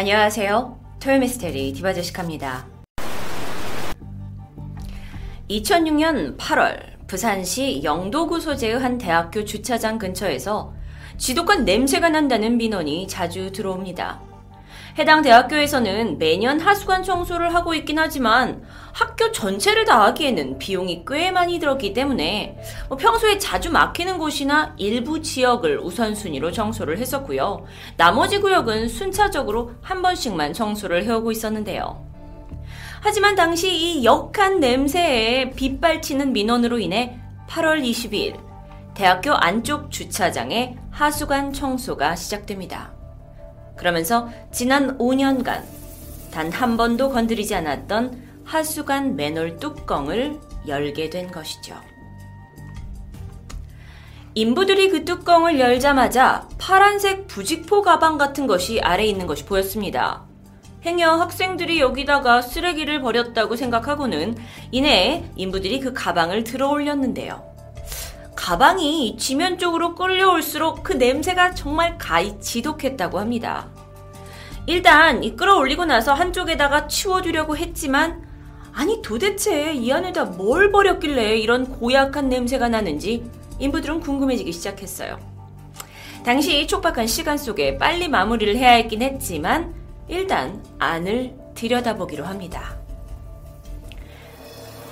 안녕하세요. 토요미스테리 디바제시카입니다. 2006년 8월 부산시 영도구 소재의 한 대학교 주차장 근처에서 지독한 냄새가 난다는 민원이 자주 들어옵니다. 해당 대학교에서는 매년 하수관 청소를 하고 있긴 하지만 학교 전체를 다 하기에는 비용이 꽤 많이 들었기 때문에 뭐 평소에 자주 막히는 곳이나 일부 지역을 우선순위로 청소를 했었고요. 나머지 구역은 순차적으로 한 번씩만 청소를 해오고 있었는데요. 하지만 당시 이 역한 냄새에 빗발치는 민원으로 인해 8월 22일 대학교 안쪽 주차장에 하수관 청소가 시작됩니다. 그러면서 지난 5년간 단 한 번도 건드리지 않았던 하수관 맨홀 뚜껑을 열게 된 것이죠. 인부들이 그 뚜껑을 열자마자 파란색 부직포 가방 같은 것이 아래 있는 것이 보였습니다. 행여 학생들이 여기다가 쓰레기를 버렸다고 생각하고는 이내 인부들이 그 가방을 들어 올렸는데요. 가방이 지면 쪽으로 끌려올수록 그 냄새가 정말 가히 지독했다고 합니다. 일단 이 끌어올리고 나서 한쪽에다가 치워주려고 했지만 아니 도대체 이 안에다 뭘 버렸길래 이런 고약한 냄새가 나는지 인부들은 궁금해지기 시작했어요. 당시 촉박한 시간 속에 빨리 마무리를 해야 했긴 했지만 일단 안을 들여다보기로 합니다.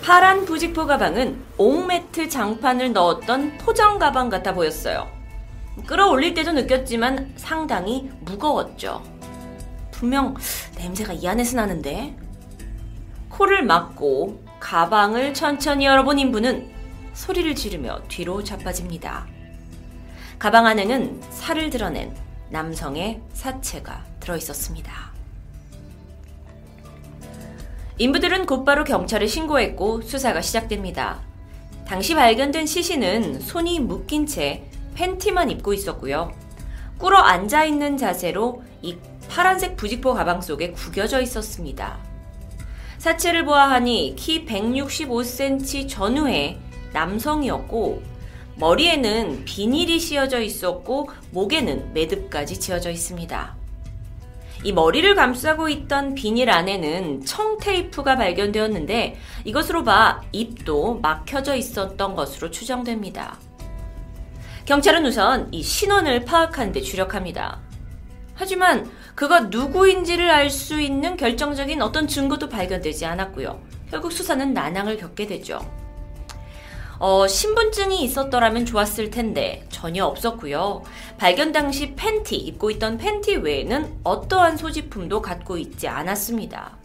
파란 부직포 가방은 옥매트 장판을 넣었던 포장 가방 같아 보였어요. 끌어올릴 때도 느꼈지만 상당히 무거웠죠. 분명 냄새가 이 안에서 나는데. 코를 막고 가방을 천천히 열어본 인부는 소리를 지르며 뒤로 자빠집니다. 가방 안에는 살을 드러낸 남성의 사체가 들어있었습니다. 인부들은 곧바로 경찰에 신고했고 수사가 시작됩니다. 당시 발견된 시신은 손이 묶인 채 팬티만 입고 있었고요. 꿇어 앉아 있는 자세로 이 파란색 부직포 가방 속에 구겨져 있었습니다. 사체를 보아하니 키 165cm 전후의 남성이었고 머리에는 비닐이 씌어져 있었고 목에는 매듭까지 지어져 있습니다. 이 머리를 감싸고 있던 비닐 안에는 청테이프가 발견되었는데 이것으로 봐 입도 막혀져 있었던 것으로 추정됩니다. 경찰은 우선 이 신원을 파악하는 데 주력합니다. 하지만 그가 누구인지를 알 수 있는 결정적인 어떤 증거도 발견되지 않았고요. 결국 수사는 난항을 겪게 되죠. 어, 신분증이 있었더라면 좋았을 텐데 전혀 없었고요. 발견 당시 팬티, 입고 있던 팬티 외에는 어떠한 소지품도 갖고 있지 않았습니다.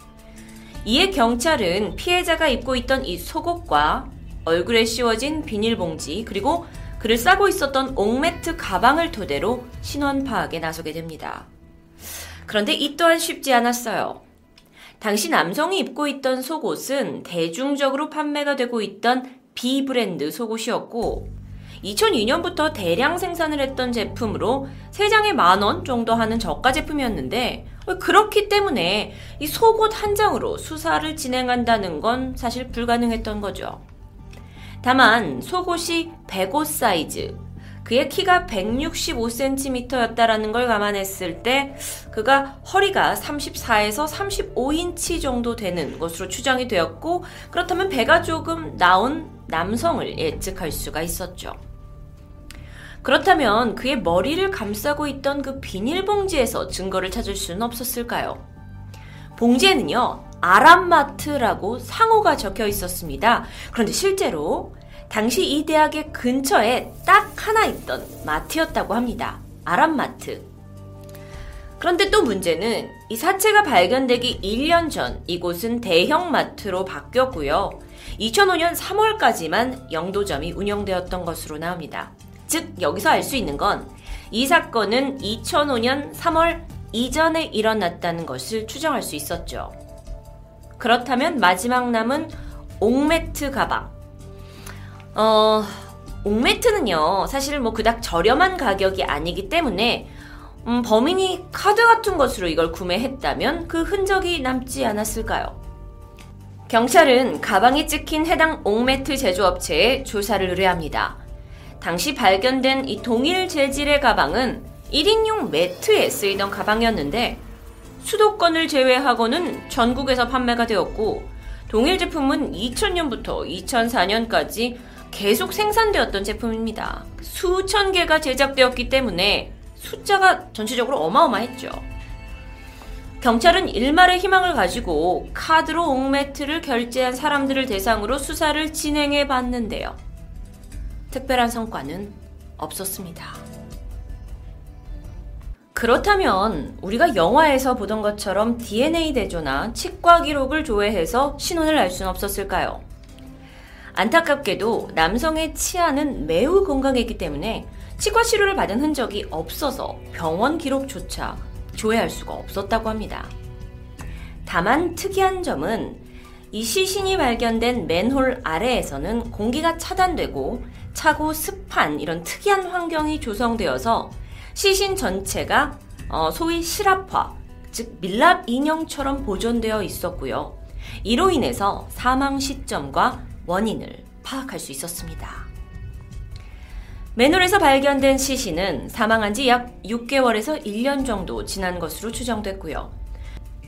이에 경찰은 피해자가 입고 있던 이 속옷과 얼굴에 씌워진 비닐봉지 그리고 그를 싸고 있었던 옥매트 가방을 토대로 신원 파악에 나서게 됩니다. 그런데 이 또한 쉽지 않았어요. 당시 남성이 입고 있던 속옷은 대중적으로 판매가 되고 있던 B 브랜드 속옷이었고 2002년부터 대량 생산을 했던 제품으로 3장에 만 원 정도 하는 저가 제품이었는데 그렇기 때문에 이 속옷 한 장으로 수사를 진행한다는 건 사실 불가능했던 거죠. 다만 속옷이 105 사이즈, 그의 키가 165cm였다라는 걸 감안했을 때 그가 허리가 34에서 35인치 정도 되는 것으로 추정이 되었고 그렇다면 배가 조금 나온 남성을 예측할 수가 있었죠. 그렇다면 그의 머리를 감싸고 있던 그 비닐봉지에서 증거를 찾을 수는 없었을까요? 봉지에는요, 아람마트라고 상호가 적혀 있었습니다. 그런데 실제로 당시 이 대학의 근처에 딱 하나 있던 마트였다고 합니다. 아람마트. 그런데 또 문제는 이 사체가 발견되기 1년 전 이곳은 대형 마트로 바뀌었고요. 2005년 3월까지만 영도점이 운영되었던 것으로 나옵니다. 즉, 여기서 알 수 있는 건 이 사건은 2005년 3월 이전에 일어났다는 것을 추정할 수 있었죠. 그렇다면 마지막 남은 옥매트 가방. 어, 옥매트는요, 사실 뭐 그닥 저렴한 가격이 아니기 때문에 음, 범인이 카드 같은 것으로 이걸 구매했다면 그 흔적이 남지 않았을까요? 경찰은 가방이 찍힌 해당 옥매트 제조업체에 조사를 의뢰합니다. 당시 발견된 이 동일 재질의 가방은 1인용 매트에 쓰이던 가방이었는데 수도권을 제외하고는 전국에서 판매가 되었고 동일 제품은 2000년부터 2004년까지 계속 생산되었던 제품입니다. 수천 개가 제작되었기 때문에 숫자가 전체적으로 어마어마했죠. 경찰은 일말의 희망을 가지고 카드로 옥매트를 결제한 사람들을 대상으로 수사를 진행해 봤는데요. 특별한 성과는 없었습니다. 그렇다면 우리가 영화에서 보던 것처럼 DNA 대조나 치과 기록을 조회해서 신원을 알 수는 없었을까요? 안타깝게도 남성의 치아는 매우 건강했기 때문에 치과 치료를 받은 흔적이 없어서 병원 기록조차 조회할 수가 없었다고 합니다. 다만 특이한 점은 이 시신이 발견된 맨홀 아래에서는 공기가 차단되고 차고 습한 이런 특이한 환경이 조성되어서 시신 전체가 어, 소위 실압화, 즉 밀랍 인형처럼 보존되어 있었고요. 이로 인해서 사망 시점과 원인을 파악할 수 있었습니다. 맨홀에서 발견된 시신은 사망한 지 약 6개월에서 1년 정도 지난 것으로 추정됐고요.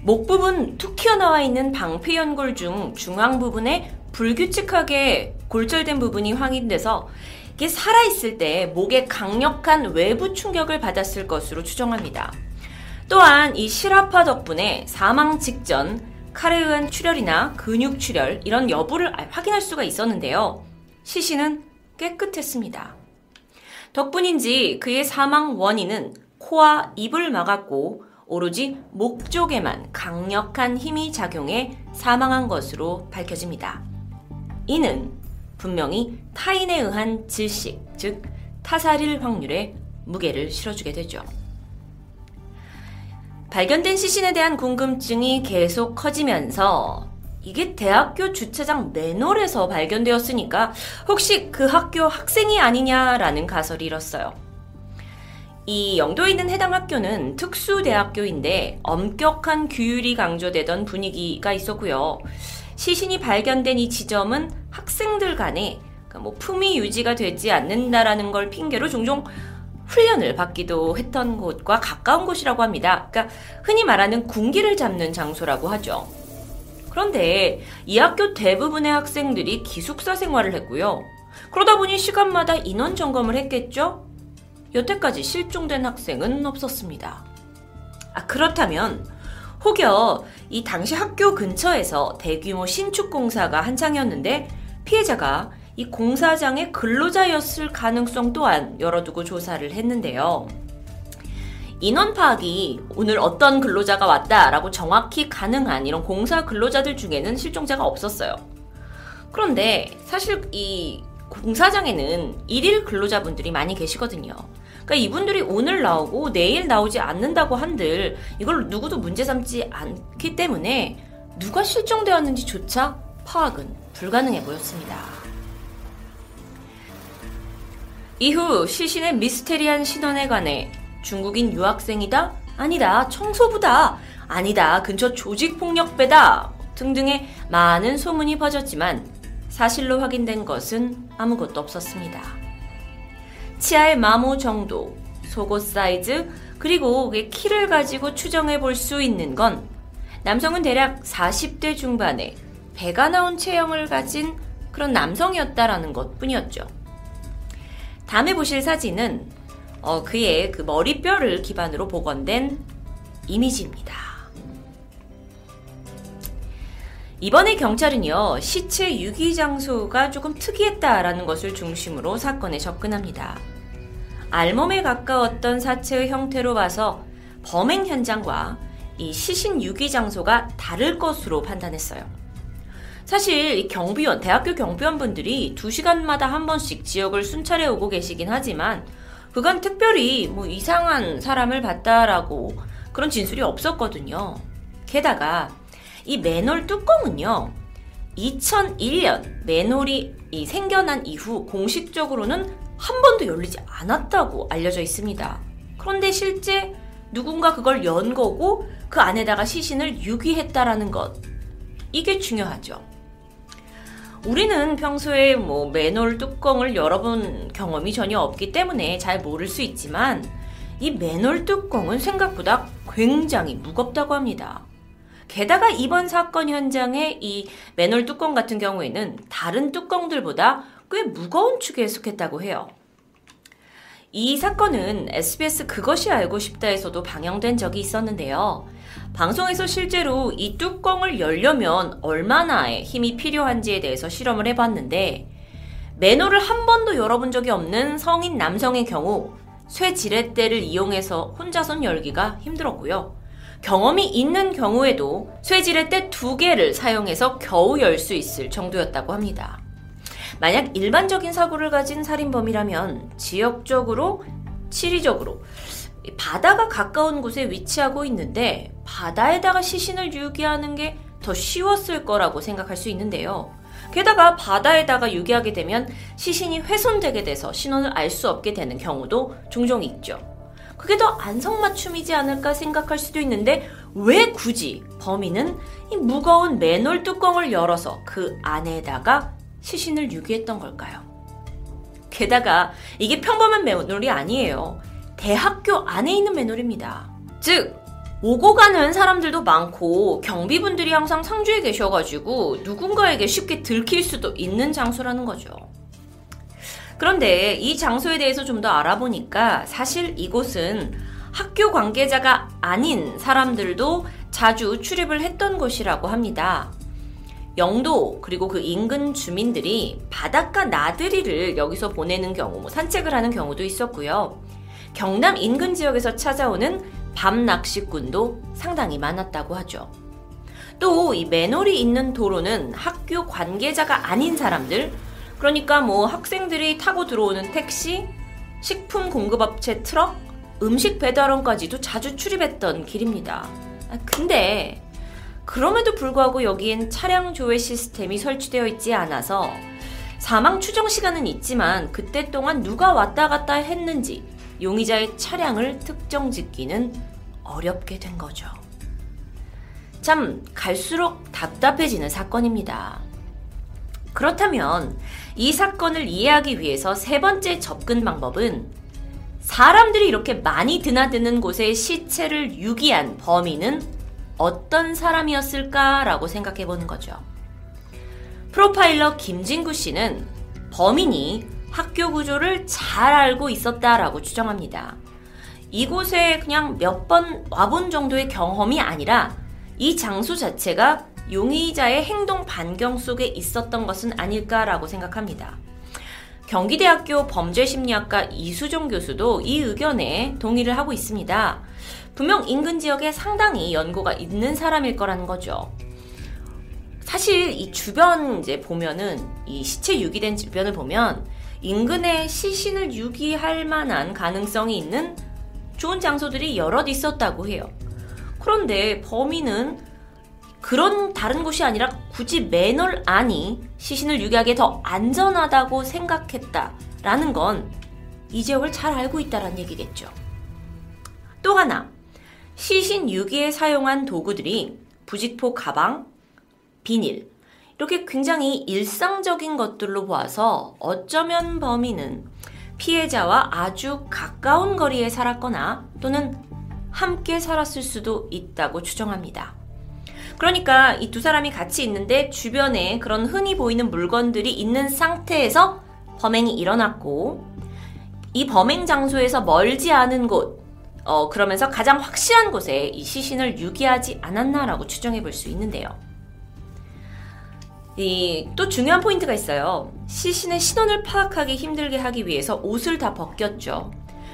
목 부분 툭 튀어나와 있는 방패 연골 중 중앙 부분에 불규칙하게 골절된 부분이 확인돼서 이게 살아있을 때 목에 강력한 외부 충격을 받았을 것으로 추정합니다. 또한 이 실압화 덕분에 사망 직전 칼에 의한 출혈이나 근육 출혈 이런 여부를 확인할 수가 있었는데요. 시신은 깨끗했습니다. 덕분인지 그의 사망 원인은 코와 입을 막았고 오로지 목 쪽에만 강력한 힘이 작용해 사망한 것으로 밝혀집니다. 이는 분명히 타인에 의한 질식, 즉 타살일 확률에 무게를 실어주게 되죠. 발견된 시신에 대한 궁금증이 계속 커지면서 이게 대학교 주차장 맨홀에서 발견되었으니까 혹시 그 학교 학생이 아니냐라는 가설이 일었어요. 이 영도에 있는 해당 학교는 특수대학교인데 엄격한 규율이 강조되던 분위기가 있었고요. 시신이 발견된 이 지점은 학생들 간에 그러니까 뭐 품위 유지가 되지 않는다라는 걸 핑계로 종종 훈련을 받기도 했던 곳과 가까운 곳이라고 합니다. 그러니까 흔히 말하는 군기를 잡는 장소라고 하죠. 그런데 이 학교 대부분의 학생들이 기숙사 생활을 했고요. 그러다 보니 시간마다 인원 점검을 했겠죠? 여태까지 실종된 학생은 없었습니다. 아, 그렇다면 혹여 이 당시 학교 근처에서 대규모 신축 공사가 한창이었는데 피해자가 이 공사장의 근로자였을 가능성 또한 열어두고 조사를 했는데요. 인원 파악이 오늘 어떤 근로자가 왔다라고 정확히 가능한 이런 공사 근로자들 중에는 실종자가 없었어요. 그런데 사실 이 공사장에는 일일 근로자분들이 많이 계시거든요. 그러니까 이분들이 오늘 나오고 내일 나오지 않는다고 한들 이걸 누구도 문제 삼지 않기 때문에 누가 실종되었는지조차 파악은 불가능해 보였습니다. 이후 시신의 미스테리한 신원에 관해 중국인 유학생이다? 아니다. 청소부다. 아니다. 근처 조직폭력배다. 등등의 많은 소문이 퍼졌지만 사실로 확인된 것은 아무것도 없었습니다. 치아의 마모 정도, 속옷 사이즈, 그리고 키를 가지고 추정해 볼 수 있는 건 남성은 대략 40대 중반에 배가 나온 체형을 가진 그런 남성이었다라는 것 뿐이었죠. 다음에 보실 사진은 어, 그의 그 머리뼈를 기반으로 복원된 이미지입니다. 이번에 경찰은요, 시체 유기 장소가 조금 특이했다라는 것을 중심으로 사건에 접근합니다. 알몸에 가까웠던 사체의 형태로 봐서 범행 현장과 이 시신 유기 장소가 다를 것으로 판단했어요. 사실 경비원, 대학교 경비원분들이 2시간마다 한 번씩 지역을 순찰해 오고 계시긴 하지만 그간 특별히 뭐 이상한 사람을 봤다라고 그런 진술이 없었거든요. 게다가 이 맨홀 뚜껑은요. 2001년 맨홀이 생겨난 이후 공식적으로는 한 번도 열리지 않았다고 알려져 있습니다. 그런데 실제 누군가 그걸 연 거고 그 안에다가 시신을 유기했다라는 것. 이게 중요하죠. 우리는 평소에 뭐 맨홀 뚜껑을 열어본 경험이 전혀 없기 때문에 잘 모를 수 있지만 이 맨홀 뚜껑은 생각보다 굉장히 무겁다고 합니다. 게다가 이번 사건 현장의 이 맨홀 뚜껑 같은 경우에는 다른 뚜껑들보다 꽤 무거운 축에 속했다고 해요. 이 사건은 SBS 그것이 알고 싶다에서도 방영된 적이 있었는데요. 방송에서 실제로 이 뚜껑을 열려면 얼마나의 힘이 필요한지에 대해서 실험을 해봤는데, 맨홀을 한 번도 열어본 적이 없는 성인 남성의 경우, 쇠 지렛대를 이용해서 혼자선 열기가 힘들었고요. 경험이 있는 경우에도 쇠 지렛대 두 개를 사용해서 겨우 열 수 있을 정도였다고 합니다. 만약 일반적인 사고를 가진 살인범이라면 지역적으로, 지리적으로 바다가 가까운 곳에 위치하고 있는데 바다에다가 시신을 유기하는 게 더 쉬웠을 거라고 생각할 수 있는데요. 게다가 바다에다가 유기하게 되면 시신이 훼손되게 돼서 신원을 알 수 없게 되는 경우도 종종 있죠. 그게 더 안성맞춤이지 않을까 생각할 수도 있는데 왜 굳이 범인은 이 무거운 맨홀 뚜껑을 열어서 그 안에다가 시신을 유기했던 걸까요? 게다가 이게 평범한 맨홀이 아니에요. 대학교 안에 있는 맨홀입니다. 즉, 오고 가는 사람들도 많고 경비분들이 항상 상주에 계셔가지고 누군가에게 쉽게 들킬 수도 있는 장소라는 거죠. 그런데 이 장소에 대해서 좀 더 알아보니까 사실 이곳은 학교 관계자가 아닌 사람들도 자주 출입을 했던 곳이라고 합니다. 영도 그리고 그 인근 주민들이 바닷가 나들이를 여기서 보내는 경우, 뭐 산책을 하는 경우도 있었고요. 경남 인근 지역에서 찾아오는 밤 낚시꾼도 상당히 많았다고 하죠. 또 이 맨홀이 있는 도로는 학교 관계자가 아닌 사람들, 그러니까 뭐 학생들이 타고 들어오는 택시, 식품 공급업체 트럭, 음식 배달원까지도 자주 출입했던 길입니다. 아, 근데 그럼에도 불구하고 여기엔 차량 조회 시스템이 설치되어 있지 않아서 사망 추정 시간은 있지만 그때 동안 누가 왔다 갔다 했는지 용의자의 차량을 특정 짓기는 어렵게 된 거죠. 참 갈수록 답답해지는 사건입니다. 그렇다면 이 사건을 이해하기 위해서 세 번째 접근 방법은 사람들이 이렇게 많이 드나드는 곳에 시체를 유기한 범인은 어떤 사람이었을까라고 생각해 보는 거죠. 프로파일러 김진구 씨는 범인이 학교 구조를 잘 알고 있었다라고 추정합니다. 이곳에 그냥 몇 번 와본 정도의 경험이 아니라 이 장소 자체가 용의자의 행동 반경 속에 있었던 것은 아닐까라고 생각합니다. 경기대학교 범죄심리학과 이수종 교수도 이 의견에 동의를 하고 있습니다. 분명 인근 지역에 상당히 연고가 있는 사람일 거라는 거죠. 사실 이 주변 이제 보면은 이 시체 유기된 주변을 보면 인근에 시신을 유기할 만한 가능성이 있는 좋은 장소들이 여럿 있었다고 해요. 그런데 범인은 그런 다른 곳이 아니라 굳이 맨홀 안이 시신을 유기하기에 더 안전하다고 생각했다라는 건 이 지역을 잘 알고 있다는 얘기겠죠. 또 하나, 시신 유기에 사용한 도구들이 부직포 가방, 비닐, 이렇게 굉장히 일상적인 것들로 보아서 어쩌면 범인은 피해자와 아주 가까운 거리에 살았거나 또는 함께 살았을 수도 있다고 추정합니다. 그러니까 이 두 사람이 같이 있는데 주변에 그런 흔히 보이는 물건들이 있는 상태에서 범행이 일어났고 이 범행 장소에서 멀지 않은 곳, 어, 그러면서 가장 확실한 곳에 이 시신을 유기하지 않았나라고 추정해 볼 수 있는데요. 이, 또 중요한 포인트가 있어요. 시신의 신원을 파악하기 힘들게 하기 위해서 옷을 다 벗겼죠.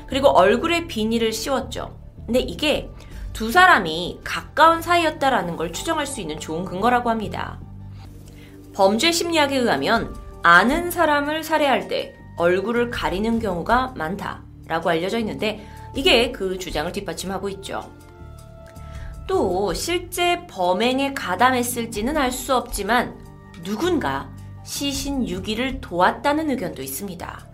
그리고 얼굴에 비닐을 씌웠죠. 근데 이게 두 사람이 가까운 사이였다라는 걸 추정할 수 있는 좋은 근거라고 합니다. 범죄 심리학에 의하면 아는 사람을 살해할 때 얼굴을 가리는 경우가 많다라고 알려져 있는데 이게 그 주장을 뒷받침하고 있죠. 또 실제 범행에 가담했을지는 알 수 없지만 누군가 시신 유기를 도왔다는 의견도 있습니다.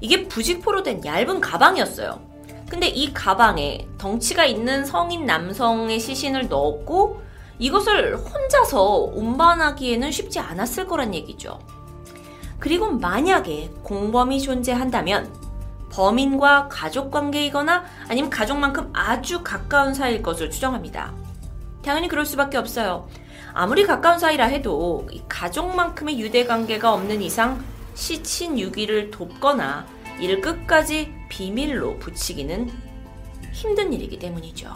이게 부직포로 된 얇은 가방이었어요. 근데 이 가방에 덩치가 있는 성인 남성의 시신을 넣었고 이것을 혼자서 운반하기에는 쉽지 않았을 거란 얘기죠. 그리고 만약에 공범이 존재한다면 범인과 가족 관계이거나 아니면 가족만큼 아주 가까운 사이일 것으로 추정합니다. 당연히 그럴 수밖에 없어요. 아무리 가까운 사이라 해도 가족만큼의 유대 관계가 없는 이상 시친 유기를 돕거나 이를 끝까지 비밀로 붙이기는 힘든 일이기 때문이죠.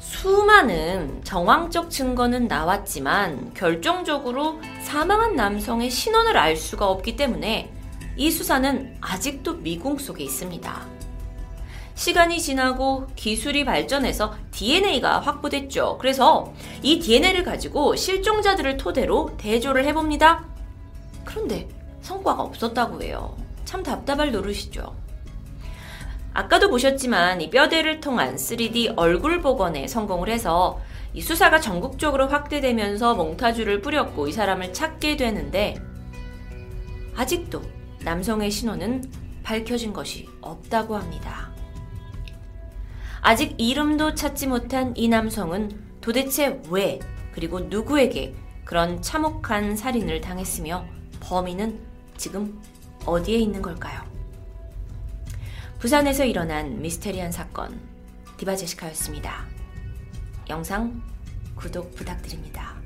수많은 정황적 증거는 나왔지만 결정적으로 사망한 남성의 신원을 알 수가 없기 때문에 이 수사는 아직도 미궁 속에 있습니다. 시간이 지나고 기술이 발전해서 DNA가 확보됐죠. 그래서 이 DNA를 가지고 실종자들을 토대로 대조를 해봅니다. 그런데 성과가 없었다고 해요. 참 답답할 노릇이죠. 아까도 보셨지만 이 뼈대를 통한 3D 얼굴 복원에 성공을 해서 이 수사가 전국적으로 확대되면서 몽타주를 뿌렸고 이 사람을 찾게 되는데 아직도 남성의 신원은 밝혀진 것이 없다고 합니다. 아직 이름도 찾지 못한 이 남성은 도대체 왜 그리고 누구에게 그런 참혹한 살인을 당했으며 범인은 지금 어디에 있는 걸까요? 부산에서 일어난 미스테리한 사건 디바 제시카였습니다. 영상 구독 부탁드립니다.